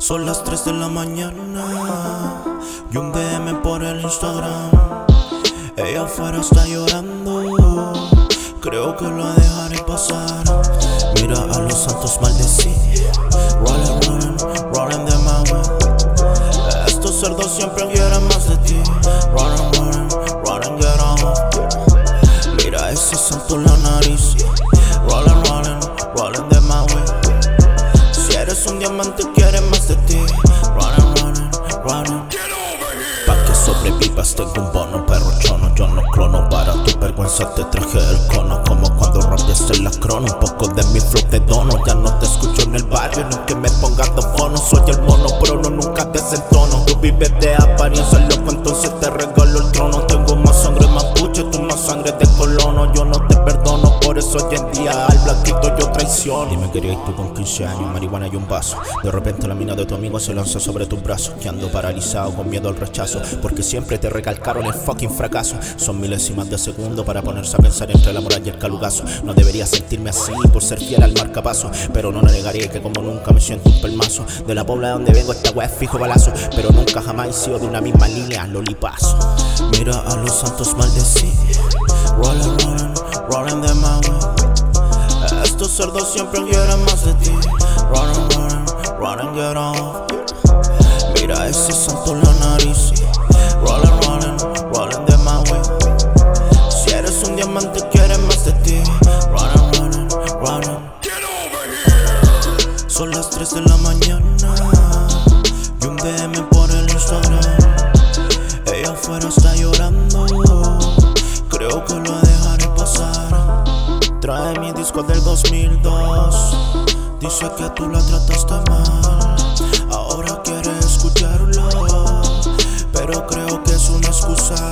Son las 3 de la mañana y un DM por el Instagram. Ella afuera está llorando, creo que la dejaré pasar. Mira a los santos maldecir, rolling, rolling, rolling de Maui. Estos cerdos siempre quieren más de ti, rolling, rolling, rolling, get on. Mira ese santo la nariz, rolling, rolling, rolling de Maui. Si eres un diamante, running, running. Pa' que sobrevivas tengo un bono perrochono Yo no clono para tu vergüenza te traje el cono. Como cuando rompiste la crono Un poco de mi flow te dono. Ya no te escucho en el barrio No que me pongas dos fono Soy el mono pero no nunca desentono. Tú vives de apariencia loco entonces te regalo eso hoy en día al blanquito yo traiciono. Dime quería tú con 15 años, marihuana y un vaso. De repente la mina de tu amigo se lanza sobre tus brazos Que ando paralizado con miedo al rechazo Porque siempre te recalcaron el fucking fracaso. Son milésimas de segundo para ponerse a pensar entre la moral y el calugazo. No debería sentirme así por ser fiel al marcapaso Pero no negaré que como nunca me siento un pelmazo. De la pobla donde vengo esta wea es fijo balazo Pero nunca jamás he sido de una misma línea, lolipazo Mira a los santos maldecir. Rolling, rolling de Maui Estos cerdos siempre quieren más de ti. Running, running, running, get off Mira ese santo en la nariz. Rolling, rolling, rolling de Maui Si eres un diamante quieren más de ti. Running, running, running Son las 3 de la mañana. Y un DM por el Instagram. Ella afuera está Trae mi disco del 2002. Dice que tú la trataste mal. Ahora quiere escucharlo. Pero creo que es una excusa.